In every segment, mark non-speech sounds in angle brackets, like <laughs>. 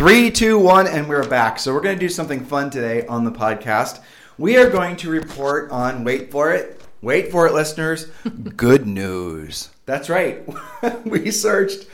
Three, two, one, and we're back. So we're going to do something fun today on the podcast. We are going to report on, wait for it, wait for it, listeners, <laughs> good news. That's right. <laughs> we searched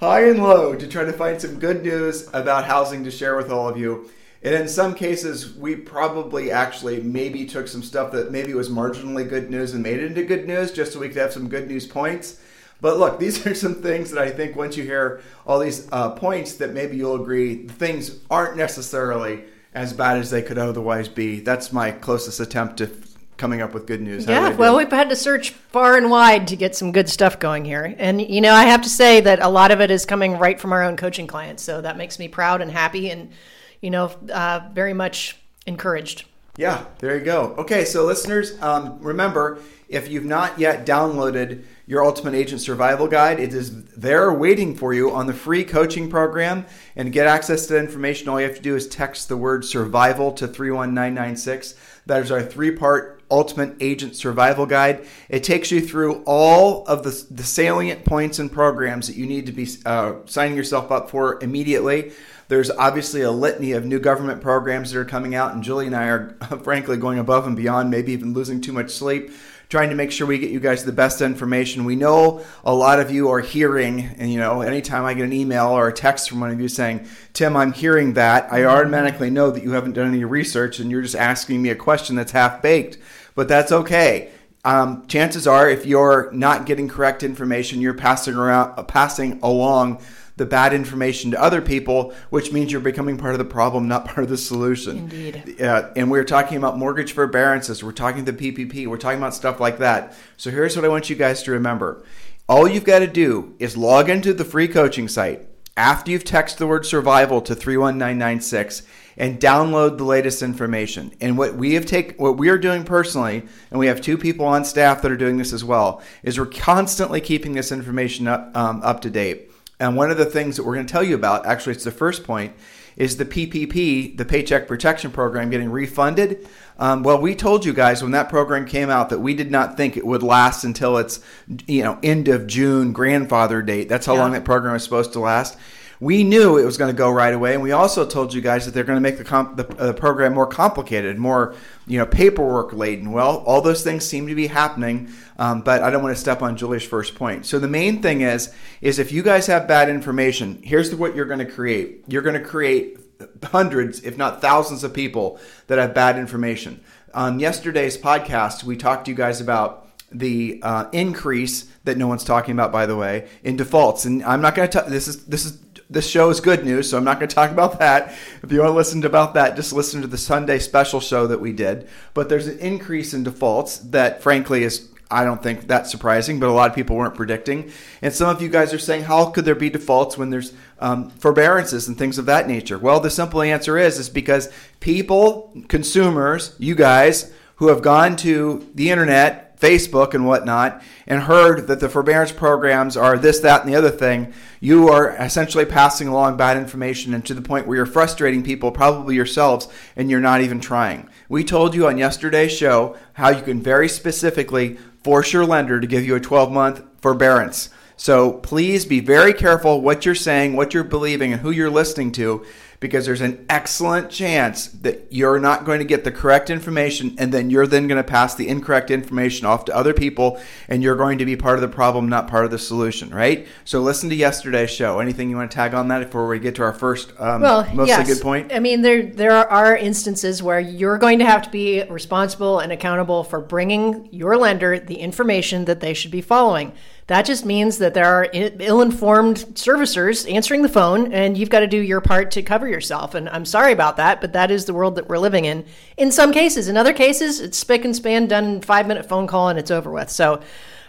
high and low to try to find some good news about housing to share with all of you. And in some cases, we probably actually maybe took some stuff that maybe was marginally good news and made it into good news just so we could have some good news points. But look, these are some things that I think once you hear all these uh, points, that maybe you'll agree things aren't necessarily as bad as they could otherwise be. That's my closest attempt to coming up with good news. yeah, well, we've had to search far and wide to get some good stuff going here. And, you know, I have to say that a lot of it is coming right from our own coaching clients. So that makes me proud and happy and, you know, uh, very much encouraged. Yeah, there you go. Okay, so listeners, um, remember if you've not yet downloaded your Ultimate Agent Survival Guide. It is there waiting for you on the free coaching program. And to get access to that information, all you have to do is text the word survival to 31996. That is our three part Ultimate Agent Survival Guide. It takes you through all of the, the salient points and programs that you need to be uh, signing yourself up for immediately. There's obviously a litany of new government programs that are coming out, and Julie and I are <laughs> frankly going above and beyond, maybe even losing too much sleep trying to make sure we get you guys the best information. We know a lot of you are hearing, and you know, anytime I get an email or a text from one of you saying, Tim, I'm hearing that, I automatically know that you haven't done any research and you're just asking me a question that's half baked. But that's okay. Um, chances are, if you're not getting correct information, you're passing around, uh, passing along the bad information to other people, which means you're becoming part of the problem, not part of the solution. Indeed. Uh, and we're talking about mortgage forbearances. We're talking the PPP. We're talking about stuff like that. So here's what I want you guys to remember. All you've got to do is log into the free coaching site after you've texted the word survival to 31996 and download the latest information. And what we have take what we are doing personally, and we have two people on staff that are doing this as well, is we're constantly keeping this information up, um, up to date. And one of the things that we're going to tell you about, actually, it's the first point, is the PPP, the Paycheck Protection Program, getting refunded. Um, well, we told you guys when that program came out that we did not think it would last until its, you know, end of June grandfather date. That's how yeah. long that program was supposed to last we knew it was going to go right away, and we also told you guys that they're going to make the, comp- the, uh, program more complicated, more you know paperwork laden. Well, all those things seem to be happening, um, but I don't want to step on Julie's first point. So the main thing is is if you guys have bad information, here's what you're going to create. You're going to create hundreds, if not thousands, of people that have bad information. On yesterday's podcast, we talked to you guys about the uh, increase that no one's talking about, by the way, in defaults. And I'm not going to. This is this is this show is good news, so I'm not going to talk about that. If you want to listen about that, just listen to the Sunday special show that we did. But there's an increase in defaults that, frankly, is I don't think that's surprising, but a lot of people weren't predicting. And some of you guys are saying, how could there be defaults when there's um, forbearances and things of that nature? Well, the simple answer is is because people, consumers, you guys who have gone to the internet Facebook and whatnot and heard that the forbearance programs are this, that, and the other thing, you are essentially passing along bad information and to the point where you're frustrating people, probably yourselves, and you're not even trying. We told you on yesterday's show how you can very specifically force your lender to give you a 12 month forbearance. So please be very careful what you're saying, what you're believing, and who you're listening to because there's an excellent chance that you're not going to get the correct information and then you're then going to pass the incorrect information off to other people and you're going to be part of the problem, not part of the solution, right? So listen to yesterday's show. Anything you want to tag on that before we get to our first um, well, mostly yes. good point? I mean, there there are instances where you're going to have to be responsible and accountable for bringing your lender the information that they should be following. That just means that there are ill informed servicers answering the phone, and you've got to do your part to cover yourself. And I'm sorry about that, but that is the world that we're living in. In some cases, in other cases, it's spick and span, done five minute phone call, and it's over with. So,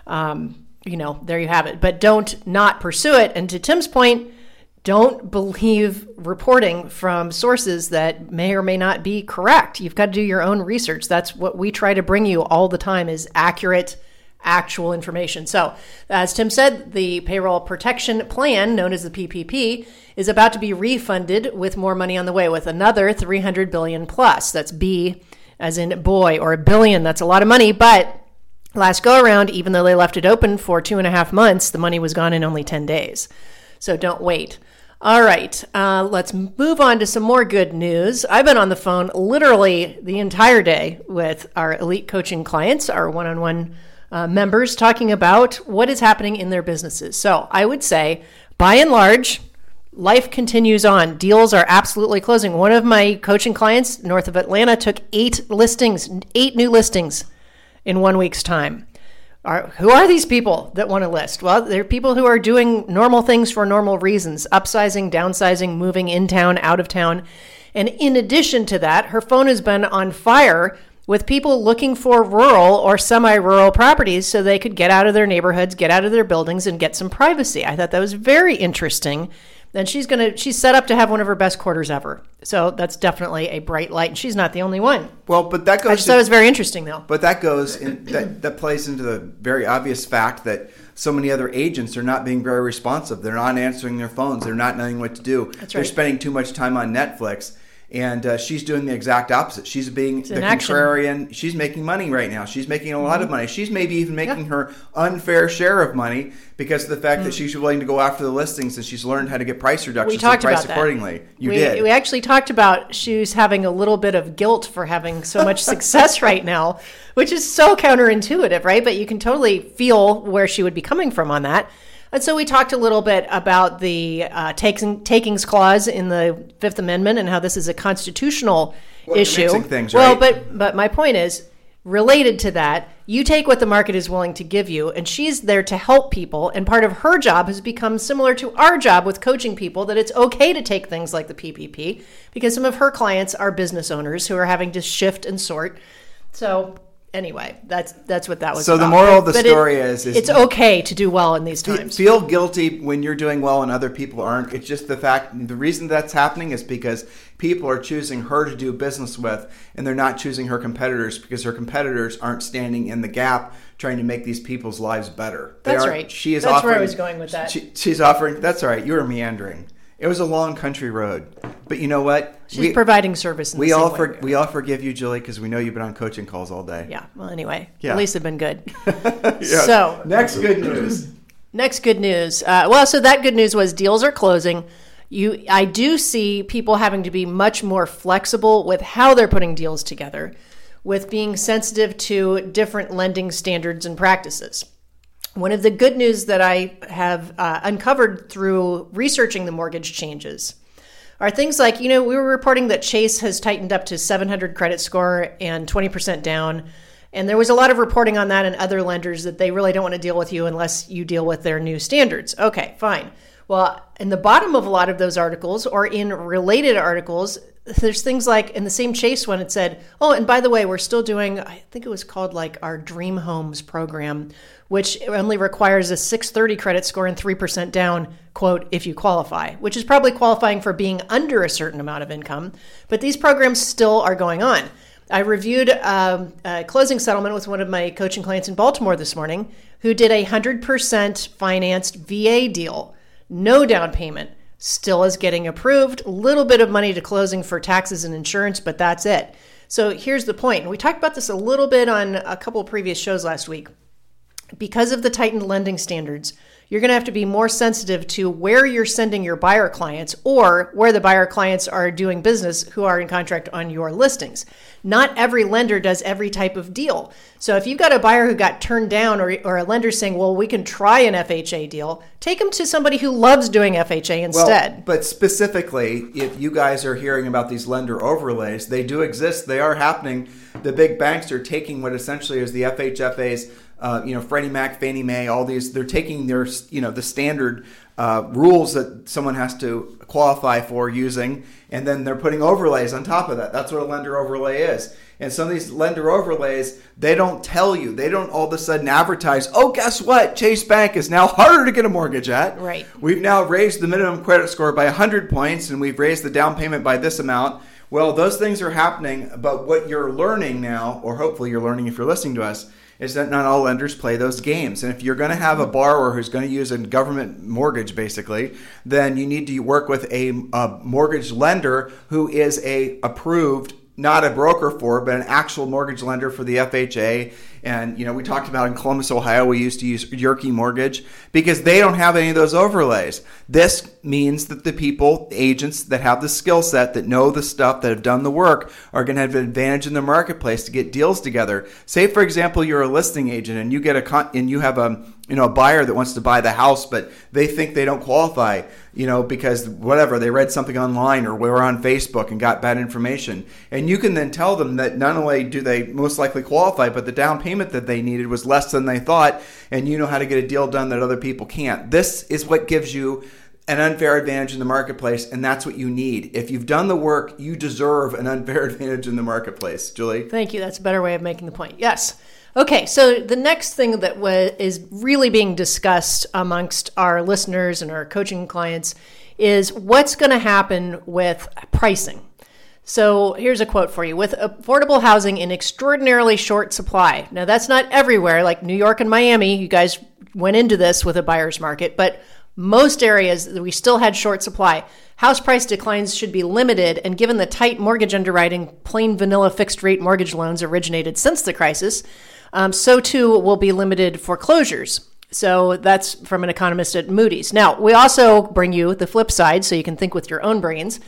um, you know, there you have it. But don't not pursue it. And to Tim's point, don't believe reporting from sources that may or may not be correct. You've got to do your own research. That's what we try to bring you all the time is accurate actual information. So, as Tim said, the payroll protection plan known as the PPP is about to be refunded with more money on the way with another 300 billion plus. That's B as in boy or a billion. That's a lot of money, but last go around, even though they left it open for two and a half months, the money was gone in only 10 days. So don't wait. All right, uh, let's move on to some more good news. I've been on the phone literally the entire day with our elite coaching clients, our one on one Uh, members, talking about what is happening in their businesses. So I would say, by and large, life continues on. Deals are absolutely closing. One of my coaching clients north of Atlanta took eight listings, eight new listings in one week's time. Are, who are these people that want to list? Well, they're people who are doing normal things for normal reasons upsizing, downsizing, moving in town, out of town. And in addition to that, her phone has been on fire with people looking for rural or semi rural properties so they could get out of their neighborhoods, get out of their buildings, and get some privacy. I thought that was very interesting then she's gonna she's set up to have one of her best quarters ever. So that's definitely a bright light, and she's not the only one. Well, but that goes. I just thought it was very interesting, though. But that goes in, that that plays into the very obvious fact that so many other agents are not being very responsive. They're not answering their phones. They're not knowing what to do. That's They're spending too much time on Netflix. And uh, she's doing the exact opposite. She's being the in action. contrarian. She's making money right now. She's making a lot of money. She's maybe even making her unfair share of money because of the fact that she's willing to go after the listings and she's learned how to get price reductions We talked price about that. accordingly. You we, did. We actually talked about she's having a little bit of guilt for having so much <laughs> success right now, which is so counterintuitive, right? But you can totally feel where she would be coming from on that. And so we talked a little bit about the uh, taking, takings clause in the Fifth Amendment and how this is a constitutional Well, issue. things, well, but but my point is related to that. You take what the market is willing to give you, and she's there to help people. And part of her job has become similar to our job with coaching people that it's okay to take things like the PPP because some of her clients are business owners who are having to shift and sort. So anyway, that's that's what that was. So the moral of the But story is- is- it's okay to do well in these times. feel guilty when you're doing well and other people aren't. It's just the fact. The reason that's happening is because people are choosing her to do business with, and they're not choosing her competitors because her competitors aren't standing in the gap trying to make these people's lives better. They That's right. She is That's offering. where I was going with that. She, she's offering. That's all right. You were meandering. It was a long country road, but you know what? She's providing service. In we all for, we all forgive you, Julie, because we know you've been on coaching calls all day. yeah. Well, anyway, Yeah. at least they've been good. <laughs> Yeah. So next good news. <clears throat> Next good news. Uh, well, so that good news was deals are closing. You, I do see people having to be much more flexible with how they're putting deals together, with being sensitive to different lending standards and practices. One of the good news that I have uh, uncovered through researching the mortgage changes are things like, you know, we were reporting that Chase has tightened up to 700 credit score and 20% down. And there was a lot of reporting on that and other lenders that they really don't want to deal with you unless you deal with their new standards. Okay, fine. Well, in the bottom of a lot of those articles or in related articles, there's things like in the same Chase one, it said, oh, and by the way, we're still doing, I think it was called like our Dream Homes program, which only requires a 630 credit score and 3% down, quote, if you qualify, which is probably qualifying for being under a certain amount of income. But these programs still are going on. I reviewed um, a closing settlement with one of my coaching clients in Baltimore this morning who did a 100% financed VA deal, no down payment, still is getting approved, a little bit of money to closing for taxes and insurance, but that's it. So here's the point. And we talked about this a little bit on a couple previous shows last week. Because of the tightened lending standards, you're going to have to be more sensitive to where you're sending your buyer clients or where the buyer clients are doing business who are in contract on your listings. Not every lender does every type of deal. So if you've got a buyer who got turned down or, or a lender saying, well, we can try an FHA deal, take them to somebody who loves doing FHA instead. Well, but specifically, if you guys are hearing about these lender overlays, they do exist. They are happening. The big banks are taking what essentially is the FHFA's uh, you know, Freddie Mac, Fannie Mae, all these, they're taking their, you know, the standard uh, rules that someone has to qualify for using, and then they're putting overlays on top of that. That's what a lender overlay is. And some of these lender overlays, they don't tell you. They don't all of a sudden advertise, oh, guess what? Chase Bank is now <laughs> harder to get a mortgage at. Right. We've now raised the minimum credit score by 100 points, and we've raised the down payment by this amount. Well, those things are happening, but what you're learning now, or hopefully you're learning if you're listening to us, is that not all lenders play those games. And if you're going to have a borrower who's going to use a government mortgage, basically, then you need to work with a, a mortgage lender who is a approved not a broker for, but an actual mortgage lender for the FHA. And, you know, we talked about in Columbus, Ohio, we used to use Yerke Mortgage because they don't have any of those overlays. This means that the people, the agents that have the skill set, that know the stuff, that have done the work, are going to have an advantage in the marketplace to get deals together. Say, for example, you're a listing agent and you get a, con- and you have a, you know, a buyer that wants to buy the house, but they think they don't qualify, you know, because whatever, they read something online or were on Facebook and got bad information. And you can then tell them that not only do they most likely qualify, but the down payment that they needed was less than they thought, and you know how to get a deal done that other people can't. This is what gives you an unfair advantage in the marketplace, and that's what you need. If you've done the work, you deserve an unfair <laughs> advantage in the marketplace. Julie? Thank you. That's a better way of making the point. Yes. Okay, so the next thing that is really being discussed amongst our listeners and our coaching clients is what's going to happen with pricing. So here's a quote for you with affordable housing in extraordinarily short supply. Now, that's not everywhere, like New York and Miami. You guys went into this with a buyer's market, but most areas we still had short supply. House price declines should be limited, and given the tight mortgage underwriting, plain vanilla fixed rate mortgage loans originated since the crisis, um, so too will be limited foreclosures. So that's from an economist at Moody's. Now, we also bring you the flip side so you can think with your own brains.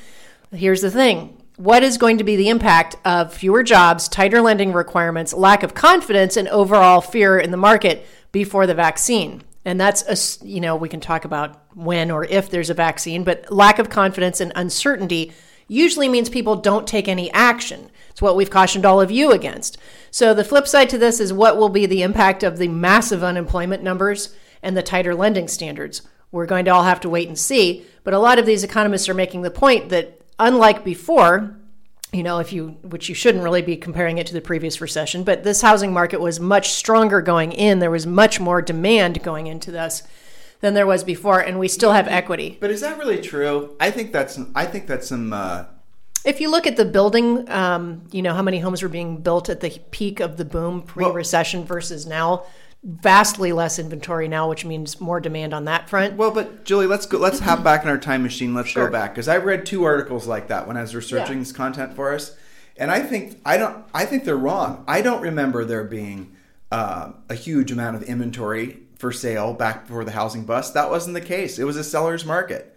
Here's the thing what is going to be the impact of fewer jobs, tighter lending requirements, lack of confidence, and overall fear in the market before the vaccine? And that's a, you know, we can talk about when or if there's a vaccine, but lack of confidence and uncertainty usually means people don't take any action. It's what we've cautioned all of you against. So the flip side to this is what will be the impact of the massive unemployment numbers and the tighter lending standards. We're going to all have to wait and see. But a lot of these economists are making the point that unlike before, you know, if you, which you shouldn't really be comparing it to the previous recession, but this housing market was much stronger going in. There was much more demand going into this than there was before, and we still have equity. But is that really true? I think that's I think that's some uh, if you look at the building, um, you know, how many homes were being built at the peak of the boom pre recession well, versus now, vastly less inventory now, which means more demand on that front. Well, but Julie, let's go. Let's hop back in our time machine. Let's sure. go back because I read two articles like that when I was researching yeah. this content for us, and I think I don't. I think they're wrong. I don't remember there being uh, a huge amount of inventory for sale back before the housing bust. That wasn't the case. It was a seller's market.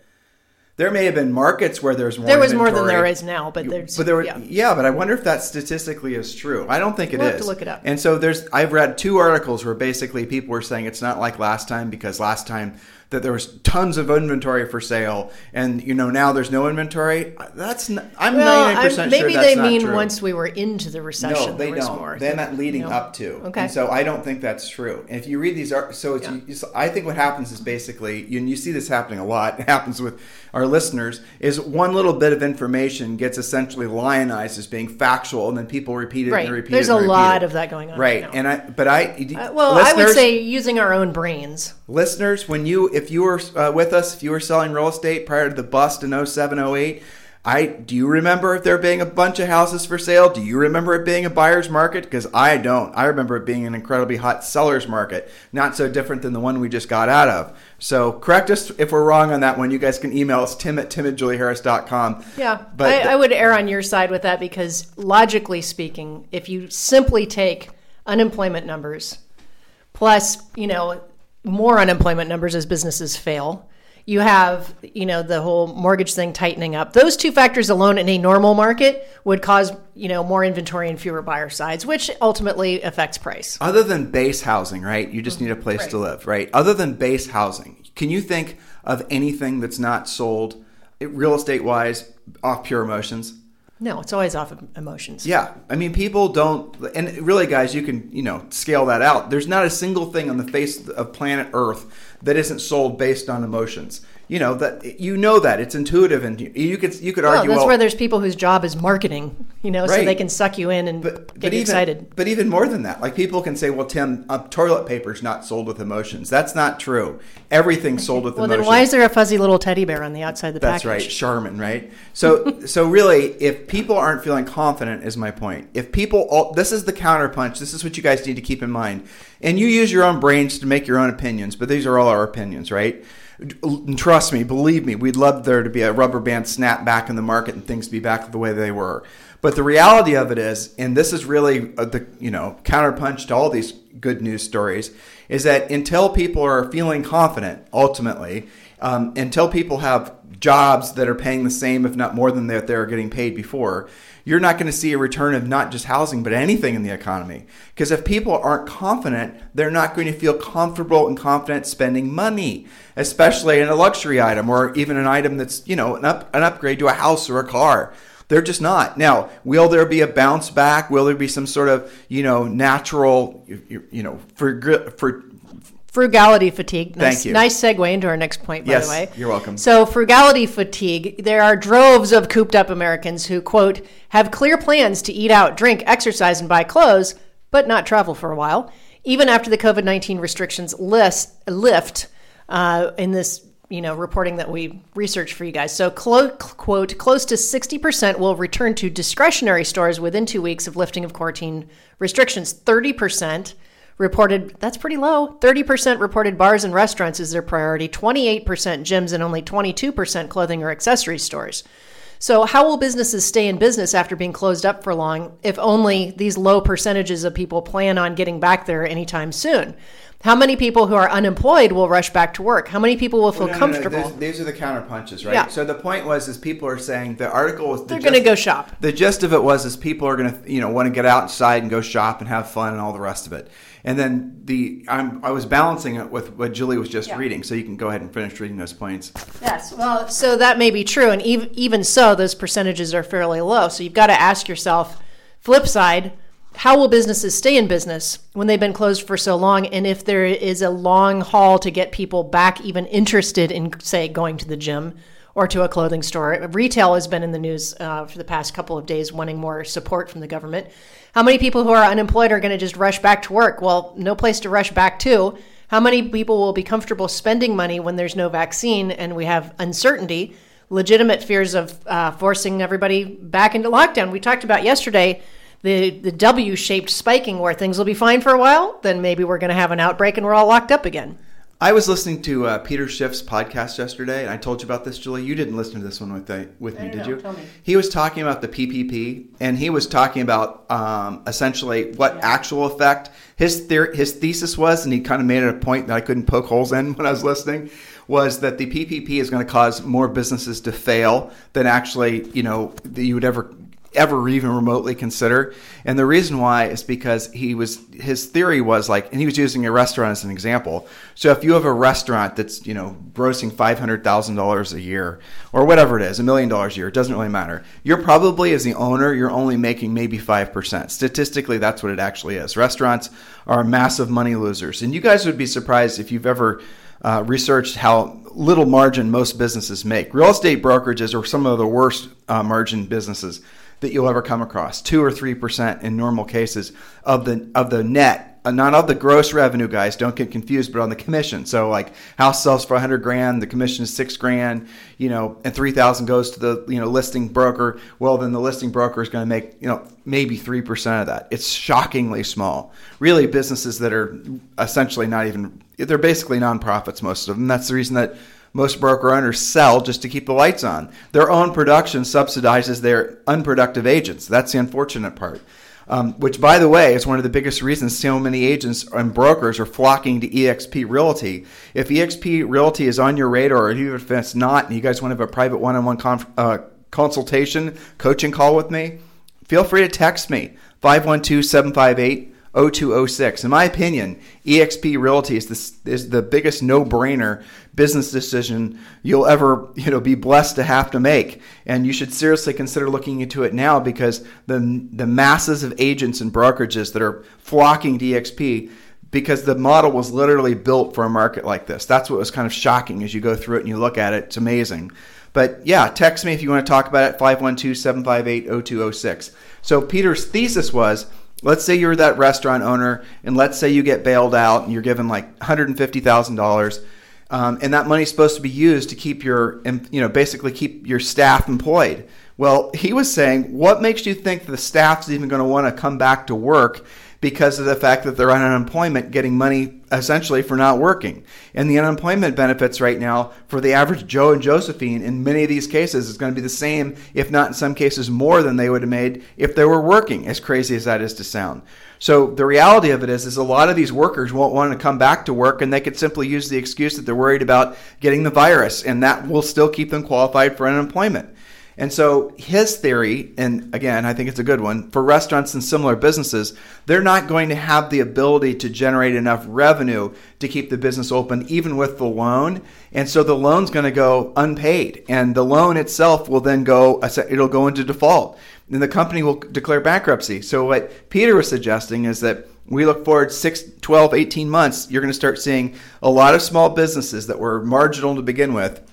There may have been markets where there's more. There was more than there is now, but there's. But there, were, yeah. yeah. but I wonder if that statistically is true. I don't think it we'll is. Have to look it up. And so there's. I've read two articles where basically people were saying it's not like last time because last time that there was tons of inventory for sale, and you know now there's no inventory. That's not, I'm well, 99 percent sure maybe they mean true. once we were into the recession. No, they don't. More. Then that leading no. up to. Okay. And so I don't think that's true. And if you read these, so it's, yeah. you, I think what happens is basically, you, and you see this happening a lot. <laughs> It happens with our listeners. Is one little bit of information gets essentially lionized as being factual, and then people repeat it right. and repeat There's it. There's a lot of that going on. Right. Right. And I, but I, uh, well, I would say using our own brains. Listeners, when you, if you were uh, with us, if you were selling real estate prior to the bust in 07, 08, I do you remember there being a bunch of houses for sale? Do you remember it being a buyer's market? Because I don't. I remember it being an incredibly hot seller's market, not so different than the one we just got out of. So correct us if we're wrong on that one. You guys can email us tim at timandjulieharris.com. Yeah, but I, I would err on your side with that because logically speaking, if you simply take unemployment numbers plus, you know, more unemployment numbers as businesses fail. You have you know the whole mortgage thing tightening up. Those two factors alone in a normal market would cause you know more inventory and fewer buyer sides which ultimately affects price. Other than base housing right you just need a mm-hmm. place right. to live right? Other than base housing can you think of anything that's not sold real estate wise off pure emotions No, it's always off of emotions. Yeah, I mean, people don't, and really, guys, you can you know scale that out. There's not a single thing on the face of planet Earth that isn't sold based on emotions. You know that you know that it's intuitive, and you, you could you could Well, argue. that's well, where there's people whose job is marketing, you know, so they can suck you in and but, get but you even, excited. But even more than that, like people can say, "Well, Tim, uh, toilet paper's not sold with emotions." That's not true. Everything's sold with Well, emotions. then why is there a fuzzy little teddy bear on the outside of the That's package? right, Charmin, right? So, <laughs> so really, if people aren't feeling confident, is my point. If people, all, this is the counterpunch. This is what you guys need to keep in mind. And you use your own brains to make your own opinions, but these are all our opinions, right? Trust me, believe me, we'd love there to be a rubber band snap back in the market and things to be back the way they were. But the reality of it is, and this is really uh, the you know counterpunch to all these good news stories, is that until people are feeling confident, ultimately, um, until people have jobs that are paying the same, if not more than that they're getting paid before, you're not going to see a return of not just housing, but anything in the economy. Because if people aren't confident, they're not going to feel comfortable and confident spending money, especially in a luxury item or even an item that's, you know, an, up, an upgrade to a house or a car. They're just not. Now, will there be a bounce back? Will there be some sort of, you know, natural, you, you know, for, for Frugality fatigue. Nice, Thank you. Nice segue into our next point, by Yes, the way. you're welcome. So, frugality fatigue. There are droves of cooped up Americans who, quote, have clear plans to eat out, drink, exercise, and buy clothes, but not travel for a while, even after the COVID 19 restrictions list, lift uh, in this. You know, reporting that we researched for you guys. So, clo- quote, close to 60% will return to discretionary stores within two weeks of lifting of quarantine restrictions. 30% reported that's pretty low. 30% reported bars and restaurants as their priority. 28% gyms and only 22% clothing or accessory stores. So how will businesses stay in business after being closed up for long if only these low percentages of people plan on getting back there anytime soon? How many people who are unemployed will rush back to work? How many people will oh, feel No, no, no, comfortable? these, these are the counter punches, right? Yeah. So the point was, is people are saying the article was the they're going to go shop. The gist of it was, is people are going to, you know, want to get outside and go shop and have fun and all the rest of it. And then the I'm, I was balancing it with what Julie was just Yeah. reading, so you can go ahead and finish reading those points. Yes, well, so that may be true, and even even so, those percentages are fairly low. So you've got to ask yourself, flip side, how will businesses stay in business when they've been closed for so long, and if there is a long haul to get people back even interested in, say, going to the gym or to a clothing store? Retail has been in the news uh, for the past couple of days, wanting more support from the government. How many people who are unemployed are going to just rush back to work? Well, no place to rush back to. How many people will be comfortable spending money when there's no vaccine and we have uncertainty, legitimate fears of uh, forcing everybody back into lockdown? We talked about yesterday the, the W shaped spiking where things will be fine for a while, then maybe we're going to have an outbreak and we're all locked up again. I was listening to uh, Peter Schiff's podcast yesterday, and I told you about this, Julie. You didn't listen to this one with the, with me, did you? Tell me. He was talking about the PPP, and he was talking about um, essentially what actual effect his theor- his thesis was, and he kind of made it a point that I couldn't poke holes in <laughs> when I was listening. Was that the PPP is going to cause more businesses to fail than actually, you know, that you would ever ever even remotely consider. And the reason why is because he was his theory was like, and he was using a restaurant as an example. So if you have a restaurant that's you know grossing five hundred thousand dollars a year or whatever it is, a million dollars a year, it doesn't really matter. You're probably as the owner, you're only making maybe five percent. Statistically, that's what it actually is. Restaurants are massive money losers, and you guys would be surprised if you've ever. Uh, researched how little margin most businesses make. Real estate brokerages are some of the worst uh, margin businesses that you'll ever come across. Two or three percent in normal cases of the of the net, uh, not of the gross revenue, guys. Don't get confused, but on the commission. So like house sells for hundred grand, the commission is six grand, you know, and three thousand goes to the you know listing broker. Well, then the listing broker is going to make you know maybe three percent of that. It's shockingly small. Really, businesses that are essentially not even they're basically nonprofits, most of them. That's the reason that most broker owners sell just to keep the lights on. Their own production subsidizes their unproductive agents. That's the unfortunate part. Um, which, by the way, is one of the biggest reasons so many agents and brokers are flocking to EXP Realty. If EXP Realty is on your radar, or even if it's not, and you guys want to have a private one-on-one uh, consultation, coaching call with me, feel free to text me 512 758 0206. In my opinion, EXP Realty is the, is the biggest no brainer business decision you'll ever you know be blessed to have to make and you should seriously consider looking into it now because the the masses of agents and brokerages that are flocking DXP because the model was literally built for a market like this. That's what was kind of shocking as you go through it and you look at it. It's amazing. But yeah, text me if you want to talk about it 512 758 0206. So Peter's thesis was let's say you're that restaurant owner and let's say you get bailed out and you're given like $150,000. Um, and that money's supposed to be used to keep your, you know, basically keep your staff employed. Well, he was saying, what makes you think the staff's even going to want to come back to work because of the fact that they're on unemployment getting money essentially for not working. And the unemployment benefits right now for the average Joe and Josephine in many of these cases is going to be the same, if not in some cases more than they would have made if they were working, as crazy as that is to sound. So the reality of it is, is a lot of these workers won't want to come back to work, and they could simply use the excuse that they're worried about getting the virus, and that will still keep them qualified for unemployment. And so his theory, and again, I think it's a good one, for restaurants and similar businesses, they're not going to have the ability to generate enough revenue to keep the business open, even with the loan. And so the loan's going to go unpaid. And the loan itself will then go, it'll go into default. And the company will declare bankruptcy. So what Peter was suggesting is that we look forward 6 12 18 months you're going to start seeing a lot of small businesses that were marginal to begin with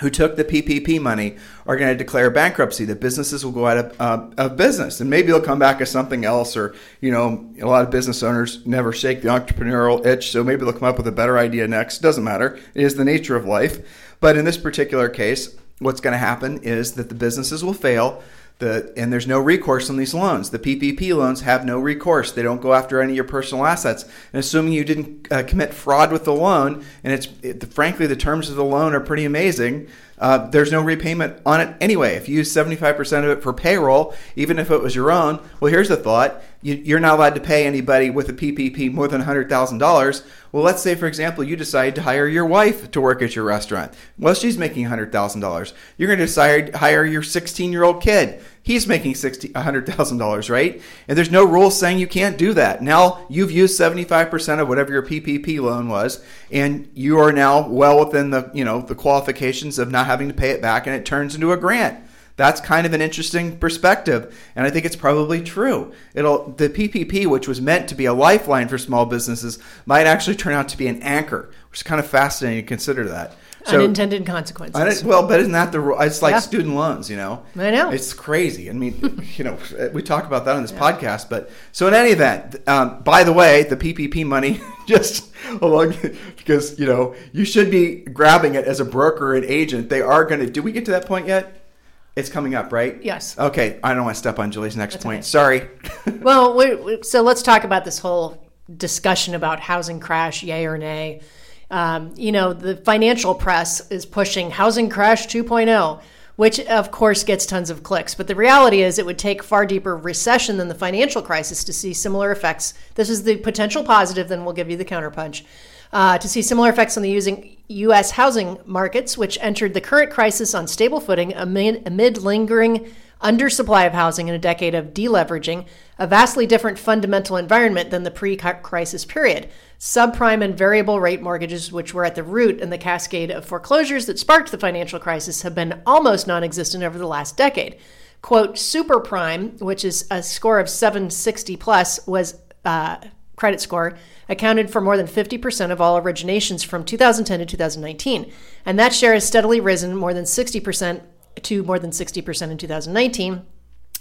who took the PPP money are going to declare bankruptcy. The businesses will go out of, uh, of business, and maybe they'll come back as something else. Or you know, a lot of business owners never shake the entrepreneurial itch, so maybe they'll come up with a better idea next. Doesn't matter. It is the nature of life. But in this particular case, what's going to happen is that the businesses will fail. The, and there's no recourse on these loans. The PPP loans have no recourse. They don't go after any of your personal assets. And assuming you didn't uh, commit fraud with the loan, and it's it, frankly the terms of the loan are pretty amazing. Uh, there's no repayment on it anyway. If you use 75% of it for payroll, even if it was your own, well, here's the thought you, are not allowed to pay anybody with a PPP more than $100,000. Well, let's say, for example, you decide to hire your wife to work at your restaurant. Well, she's making $100,000. You're going to decide to hire your 16 year old kid. He's making $100,000, right? And there's no rule saying you can't do that. Now you've used 75% of whatever your PPP loan was, and you are now well within the, you know, the qualifications of not having to pay it back, and it turns into a grant. That's kind of an interesting perspective, and I think it's probably true. It'll the PPP, which was meant to be a lifeline for small businesses, might actually turn out to be an anchor, which is kind of fascinating to consider that. So, Unintended consequences. well, but isn't that the? It's like yeah. student loans, you know. I know. It's crazy. I mean, <laughs> you know, we talk about that on this yeah. podcast. But so in any event, um, by the way, the PPP money <laughs> just along because you know you should be grabbing it as a broker and agent. They are going to. Do we get to that point yet? It's coming up, right? Yes. Okay. I don't want to step on Julie's next That's point. Okay. Sorry. <laughs> well, we, we, so let's talk about this whole discussion about housing crash, yay or nay. Um, you know, the financial press is pushing housing crash 2.0, which of course gets tons of clicks. But the reality is, it would take far deeper recession than the financial crisis to see similar effects. This is the potential positive, then we'll give you the counterpunch. Uh, to see similar effects on the using U.S. housing markets, which entered the current crisis on stable footing amid, amid lingering undersupply of housing in a decade of deleveraging, a vastly different fundamental environment than the pre crisis period. Subprime and variable rate mortgages, which were at the root in the cascade of foreclosures that sparked the financial crisis, have been almost non existent over the last decade. Quote, super prime, which is a score of 760 plus, was uh, credit score, accounted for more than 50% of all originations from 2010 to 2019. And that share has steadily risen more than 60% to more than 60% in 2019,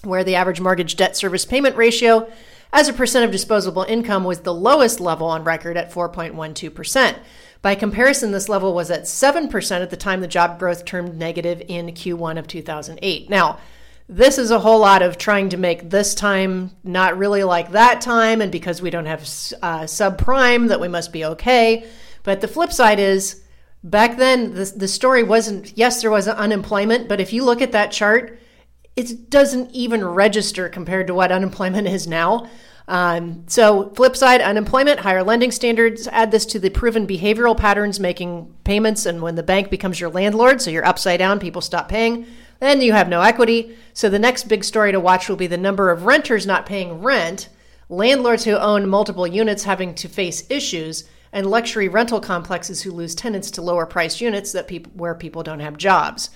where the average mortgage debt service payment ratio as a percent of disposable income was the lowest level on record at 4.12%. By comparison, this level was at 7% at the time the job growth turned negative in Q1 of 2008. Now, this is a whole lot of trying to make this time not really like that time, and because we don't have uh, subprime, that we must be okay. But the flip side is Back then, the, the story wasn't, yes, there was unemployment, but if you look at that chart, it doesn't even register compared to what unemployment is now. Um, so, flip side, unemployment, higher lending standards. Add this to the proven behavioral patterns making payments, and when the bank becomes your landlord, so you're upside down, people stop paying, then you have no equity. So, the next big story to watch will be the number of renters not paying rent landlords who own multiple units having to face issues, and luxury rental complexes who lose tenants to lower priced units that people where people don't have jobs.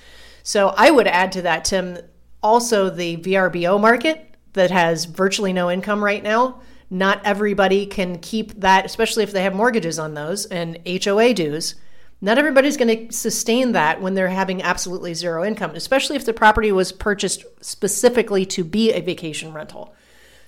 So I would add to that, Tim, also the VRBO market that has virtually no income right now. Not everybody can keep that, especially if they have mortgages on those and HOA dues. Not everybody's going to sustain that when they're having absolutely zero income, especially if the property was purchased specifically to be a vacation rental.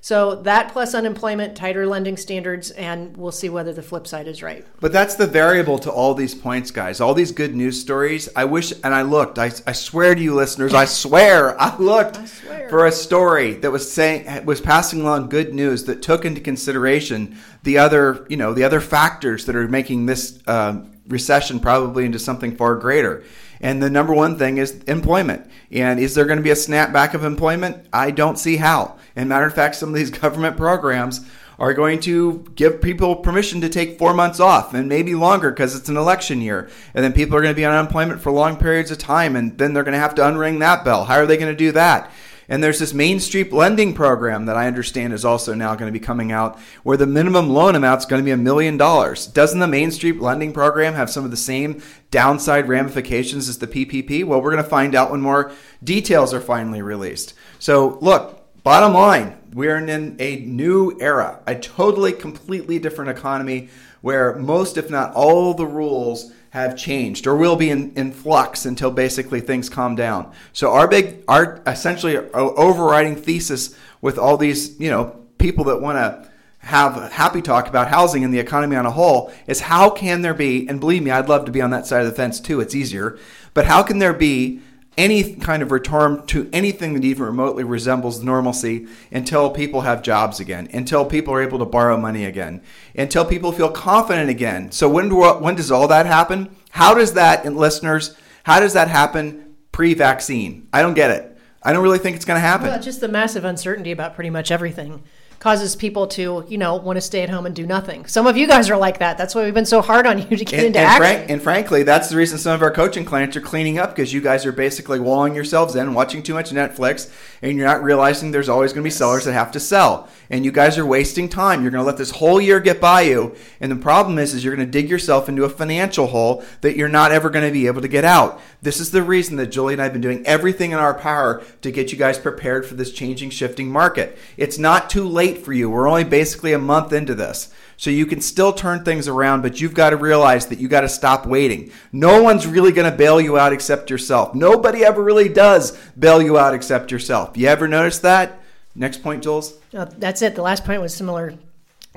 So that plus unemployment, tighter lending standards, and we'll see whether the flip side is right. But that's the variable to all these points, guys. All these good news stories. I wish, and I looked. I, I swear to you, listeners, I swear, <laughs> I looked I swear. for a story that was saying was passing along good news that took into consideration the other, you know, the other factors that are making this uh, recession probably into something far greater. And the number one thing is employment. And is there going to be a snapback of employment? I don't see how. And matter of fact, some of these <laughs> government programs are going to give people permission to take four months off and maybe longer because it's an election year. And then people are going to be on unemployment for long periods of time. And then they're going to have to unring that bell. How are they going to do that? And there's this Main Street lending program that I understand is also now going to be coming out where the minimum loan amount is going to be a million dollars. Doesn't the Main Street lending program have some of the same downside ramifications as the PPP? Well, we're going to find out when more details are finally released. So, look, bottom line, we're in a new era, a totally, completely different economy where most, if not all, the rules have changed or will be in, in flux until basically things calm down. So our big, our essentially overriding thesis with all these, you know, people that want to have a happy talk about housing and the economy on a whole is how can there be, and believe me, I'd love to be on that side of the fence too, it's easier, but how can there be any kind of return to anything that even remotely resembles normalcy until people have jobs again, until people are able to borrow money again, until people feel confident again. So when do, when does all that happen? How does that, and listeners, how does that happen pre-vaccine? I don't get it. I don't really think it's going to happen. Well, just the massive uncertainty about pretty much everything causes people to, you know, want to stay at home and do nothing. Some of you guys are like that. That's why we've been so hard on you to get and, into and action. Frank, and frankly, that's the reason some of our coaching clients are cleaning up because you guys are basically walling yourselves in, watching too much Netflix, and you're not realizing there's always going to be sellers that have to sell. And you guys are wasting time. You're going to let this whole year get by you. And the problem is, is you're going to dig yourself into a financial hole that you're not ever going to be able to get out. This is the reason that Julie and I have been doing everything in our power to get you guys prepared for this changing, shifting market. It's not too late for you. We're only basically a month into this. So you can still turn things around, but you've got to realize that you got to stop waiting. No one's really going to bail you out except yourself. Nobody ever really does bail you out except yourself. You ever notice that? Next point, Jules. Uh, that's it. The last point was similar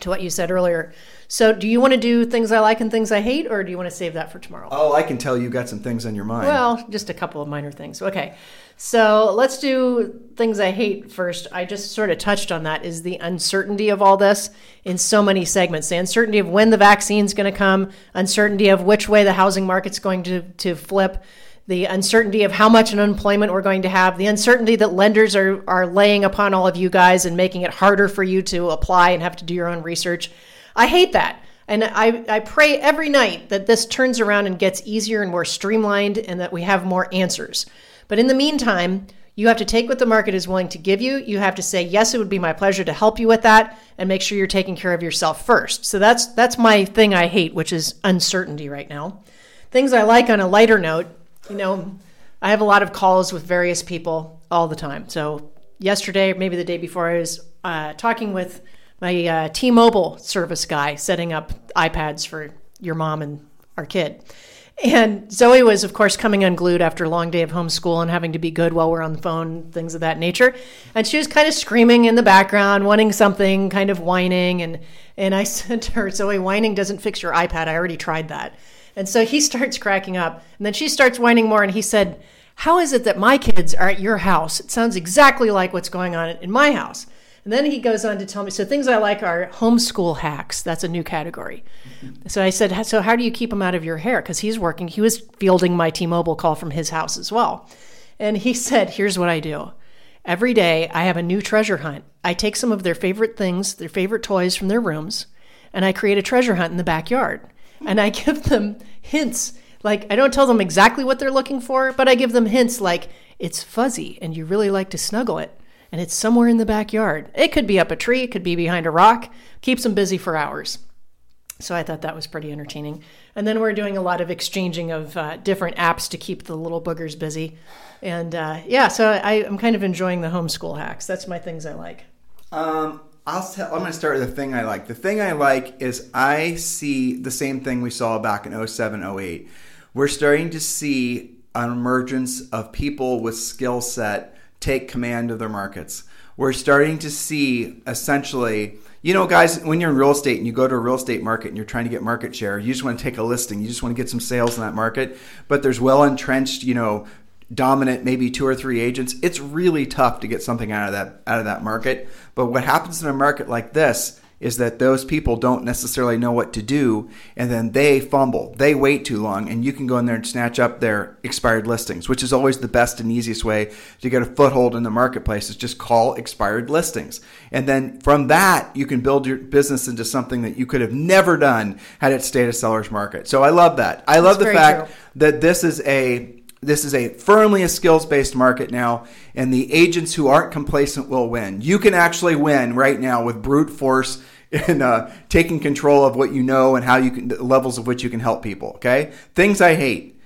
to what you said earlier. So, do you want to do things I like and things I hate, or do you want to save that for tomorrow? Oh, I can tell you got some things on your mind. Well, just a couple of minor things. Okay. So, let's do things I hate first. I just sort of touched on that is the uncertainty of all this in so many segments. The uncertainty of when the vaccine's going to come, uncertainty of which way the housing market's going to, to flip, the uncertainty of how much unemployment we're going to have, the uncertainty that lenders are, are laying upon all of you guys and making it harder for you to apply and have to do your own research. I hate that. And I, I pray every night that this turns around and gets easier and more streamlined and that we have more answers. But in the meantime, you have to take what the market is willing to give you. You have to say, yes, it would be my pleasure to help you with that and make sure you're taking care of yourself first. So that's that's my thing I hate, which is uncertainty right now. Things I like on a lighter note, you know, I have a lot of calls with various people all the time. So yesterday, maybe the day before, I was uh, talking with my uh, T-Mobile service guy, setting up iPads for your mom and our kid. And Zoe was, of course, coming unglued after a long day of homeschool and having to be good while we're on the phone, things of that nature. And she was kind of screaming in the background, wanting something, kind of whining. And, and I <laughs> said to her, Zoe, whining doesn't fix your iPad. I already tried that. And so he <laughs> starts cracking up. And then she starts whining more. And he said, How is it that my kids are at your house? It sounds exactly like what's going on in my house. And then he goes on to tell me so things I like are homeschool hacks. That's a new category. So I said, So how do you keep him out of your hair? Because he's working, he was fielding my T Mobile call from his house as well. And he <laughs> said, Here's what I do. Every day I have a new treasure hunt. I take some of their favorite things, their favorite toys from their rooms, and I create a treasure hunt in the backyard. And I <laughs> give them hints. Like, I don't tell them exactly what they're looking for, but I give them hints like, it's fuzzy and you really like to snuggle it and it's somewhere in the backyard. It could be up a tree, it could be behind a rock, keeps them busy for hours. So I thought that was pretty entertaining. And then we're doing a lot of exchanging of uh, different apps to keep the little boogers busy. And uh, yeah, so I, I'm kind of enjoying the homeschool hacks. That's my things I like. Um, I'll tell, I'm going to start with the thing I like. The thing I like is I see the same thing we saw back in 07, 08. We're starting to see an emergence of people with skill set take command of their markets. We're starting to see essentially, you know, guys, when you're in real estate and you go to a real estate market and you're trying to get market share, you just want to take a listing, you just want to get some sales in that market, but there's well entrenched, you know, dominant maybe two or three agents. It's really tough to get something out of that out of that market. But what happens in a market like this is that those people don't necessarily know what to do and then they fumble. They wait too long and you can go in there and snatch up their expired listings, which is always the best and easiest way to get a foothold in the marketplace is just call expired listings. And then from that, you can build your business into something that you could have never done had it stayed a seller's market. So I love that. I love That's the fact true. that this is a this is a firmly a skills based market now, and the agents who aren't complacent will win. You can actually win right now with brute force <laughs> and uh, taking control of what you know and how you can levels of which you can help people. Okay, things I hate.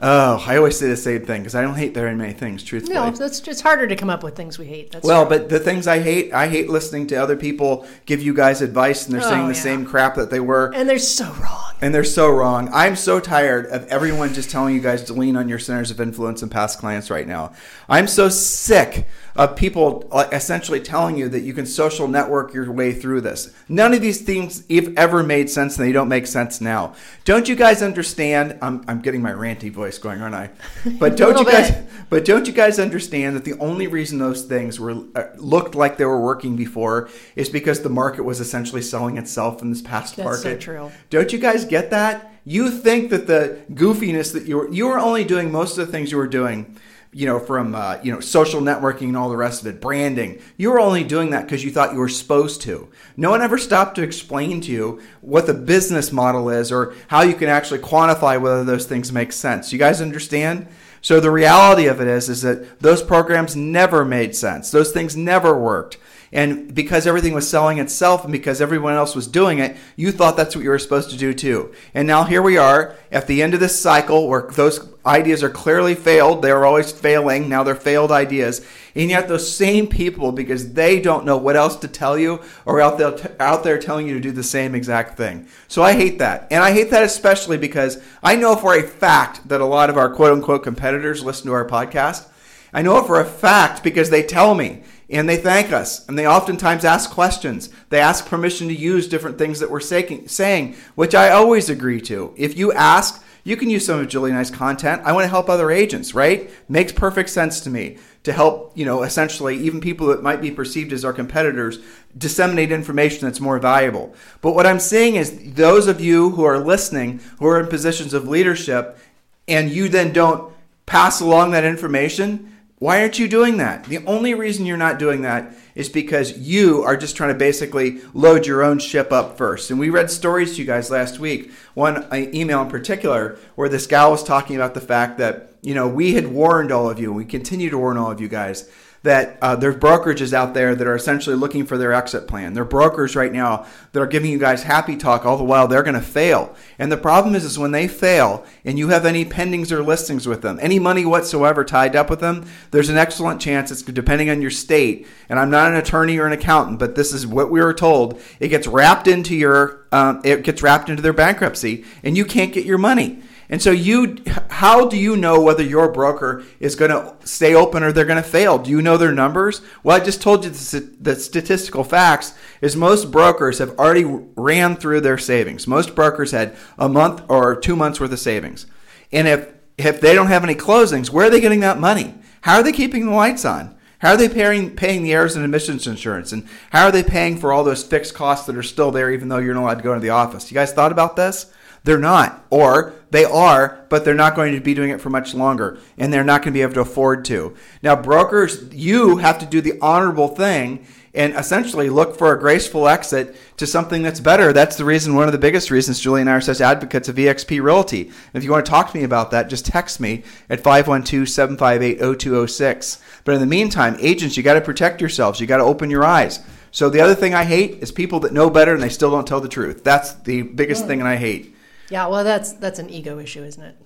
Oh, I always say the same thing because I don't hate very many things. Truthfully, No, that's just harder to come up with things we hate. That's well, true. but the things I hate, I hate listening to other people give you guys advice and they're saying Oh, the yeah. same crap that they were. and they're so wrong. And they're so wrong. I'm so tired of everyone just telling you guys to lean on your centers of influence and past clients right now. I'm so sick of people essentially telling you that you can social network your way through this. None of these things have ever made sense and they don't make sense now. Don't you guys understand? I'm, I'm getting my ranty voice going, aren't I? <laughs> But don't you guys? bit. <laughs> But don't you guys understand that the only reason those things were uh, looked like they were working before is because the market was essentially selling itself in this past That's so market? true. Don't you guys get that? You think that the goofiness that you were you were only doing most of the things you were doing, you know, from uh, you know social networking and all the rest of it, branding. You were only doing that because you thought you were supposed to. No one ever stopped to explain to you what the business model is or how you can actually quantify whether those things make sense. You guys understand? So the reality of it is, is that those programs never made sense. Those things never worked. And because everything was selling itself and because everyone else was doing it, you thought that's what you were supposed to do too. And now here we are at the end of this cycle where those ideas are clearly failed. They were always failing. Now they're failed ideas. And yet those same people, because they don't know what else to tell you, are out there, out there telling you to do the same exact thing. So I hate that. And I hate that especially because I know for a fact that a lot of our quote unquote competitors listen to our podcast. I know it for a fact because they tell me and they thank us and they oftentimes ask questions. They ask permission to use different things that we're saying, which I always agree to. If you ask, you can use some of Julie and I's content. I want to help other agents, right? Makes perfect sense to me to help, you know, essentially even people that might be perceived as our competitors disseminate information that's more valuable. But what I'm saying is those of you who are listening, who are in positions of leadership, and you then don't pass along that information, why aren't you doing that? The only reason you're not doing that is because you are just trying to basically load your own ship up first. And we read stories to you guys last week, one uh, email in particular, where this gal was talking about the fact that, you know, we had warned all of you, and we continue to warn all of you guys, that uh, there's brokerages out there that are essentially looking for their exit plan. There are brokers right now that are giving you guys happy talk all the while they're going to fail. And the problem is, is when they fail and you have any pendings or listings with them, any money whatsoever tied up with them, there's an excellent chance it's depending on your state. And I'm not an attorney or an accountant, but this is what we were told. It gets wrapped into your, um, it gets wrapped into their bankruptcy, and you can't get your money. And so you how do you know whether your broker is going to stay open or they're going to fail? Do you know their numbers? Well, I just told you the, statistical facts is most brokers have already ran through their savings. Most brokers had a month or 2 months worth of savings. And if if they don't have any closings, where are they getting that money? How are they keeping the lights on? How are they paying, paying the errors and omissions insurance? And how are they paying for all those fixed costs that are still there even though you're not allowed to go into the office? You guys thought about this? They're not. Or They are, but they're not going to be doing it for much longer, and they're not going to be able to afford to. Now, brokers, you have to do the honorable thing and essentially look for a graceful exit to something that's better. That's the reason, one of the biggest reasons Julie and I are such advocates of EXP Realty. If you want to talk to me about that, just text me at 512 758 0206. But in the meantime, agents, you got to protect yourselves. You got to open your eyes. So the other thing I hate is people that know better and they still don't tell the truth. That's the biggest mm. thing that I hate. Yeah, well, that's that's an ego issue, isn't it?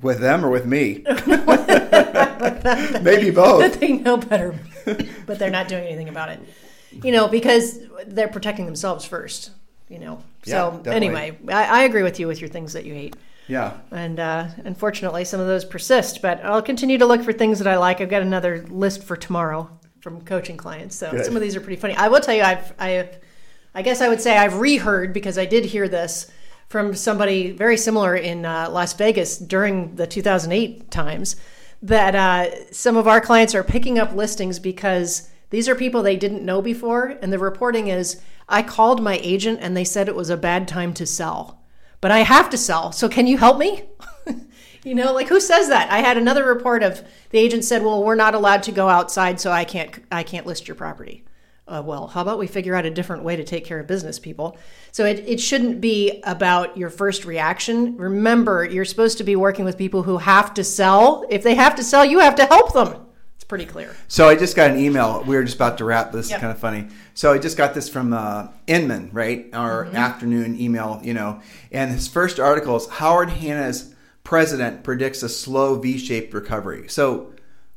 With them or with me? <laughs> <laughs> Maybe both. That <laughs> they know better, but they're not doing anything about it. You know, because they're protecting themselves first. You know. Yeah, So definitely. anyway, I, I agree with you with your things that you hate. Yeah. And uh, unfortunately, some of those persist. But I'll continue to look for things that I like. I've got another list for tomorrow from coaching clients. So Good. some of these are pretty funny. I will tell you, I've, I have, I guess I would say I've reheard because I did hear this from somebody very similar in uh, Las Vegas during the 2008 times that uh, some of our clients are picking up listings because these are people they didn't know before. And the reporting is, I called my agent and they said it was a bad time to sell but I have to sell. So can you help me? <laughs> you know, like who says that? I had another report of the agent said, "Well, we're not allowed to go outside, so I can't I can't list your property." Uh, well, how about we figure out a different way to take care of business people? So it, it shouldn't be about your first reaction. Remember, you're supposed to be working with people who have to sell. If they have to sell, you have to help them. It's pretty clear. So I just got an email. We were just about to wrap. This Yep. is kind of funny. So I just got this from uh, Inman, right? Our afternoon email, you know. And his first article is Howard Hanna's president predicts a slow V-shaped recovery. So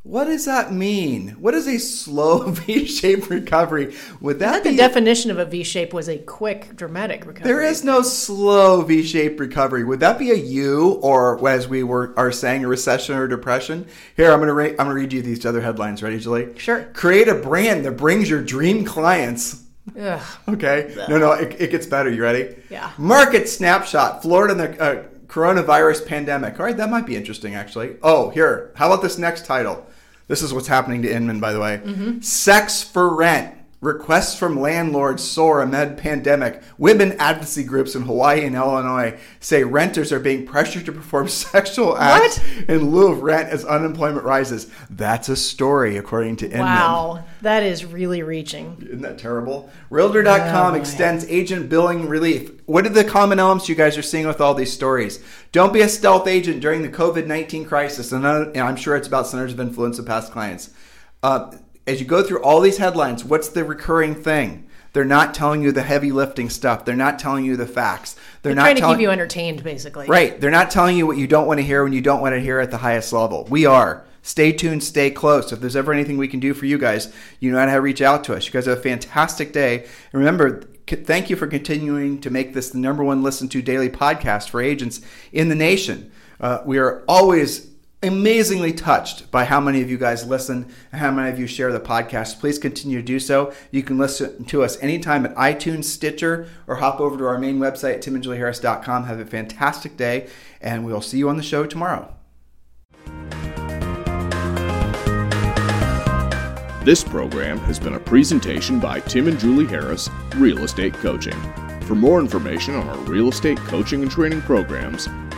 what does that mean? What is a slow <laughs> V-shaped recovery? Would that be The definition of a V shape was a quick, dramatic recovery. there is no slow V-shaped recovery. Would that be a U, or as we were are saying, a recession or depression? Here, I'm gonna ra- I'm gonna read you these other headlines. Ready, Julie? Sure. Create a brand that brings your dream clients. Ugh. Okay. No, no, it, it gets better. You ready? Yeah. Market snapshot: Florida and the uh, coronavirus pandemic. All right, that might be interesting, actually. Oh, here. How about this next title? This is what's happening to Inman, by the way. Mm-hmm. Sex for rent. Requests from landlords soar amid pandemic. Women advocacy groups in Hawaii and Illinois say renters are being pressured to perform <laughs> sexual acts in lieu of rent as unemployment rises. That's a story, according to Inman. Wow, that is really reaching. Isn't that terrible? Realtor.com boy. extends agent billing relief. What are the common elements you guys are seeing with all these stories? Don't be a stealth agent during the COVID 19 crisis. And, uh, and I'm sure it's about centers of influence of past clients. Uh, as you go through all these headlines, what's the recurring thing? They're not telling you the heavy lifting stuff. They're not telling you the facts. They're, They're not trying to keep you entertained, basically. Right. They're not telling you what you don't want to hear when you don't want to hear at the highest level. We are. Stay tuned, stay close. If there's ever anything we can do for you guys, you know how to reach out to us. You guys have a fantastic day. And remember, thank you for continuing to make this the number one listened to daily podcast for agents in the nation. Uh, we are always amazingly touched by how many of you guys listen and how many of you share the podcast. Please continue to do so. You can listen to us anytime at iTunes, Stitcher, or hop over to our main website at timandjulieharris.com. Have a fantastic day, and we'll see you on the show tomorrow. This program has been a presentation by Tim and Julie Harris, Real Estate Coaching. For more information on our real estate coaching and training programs,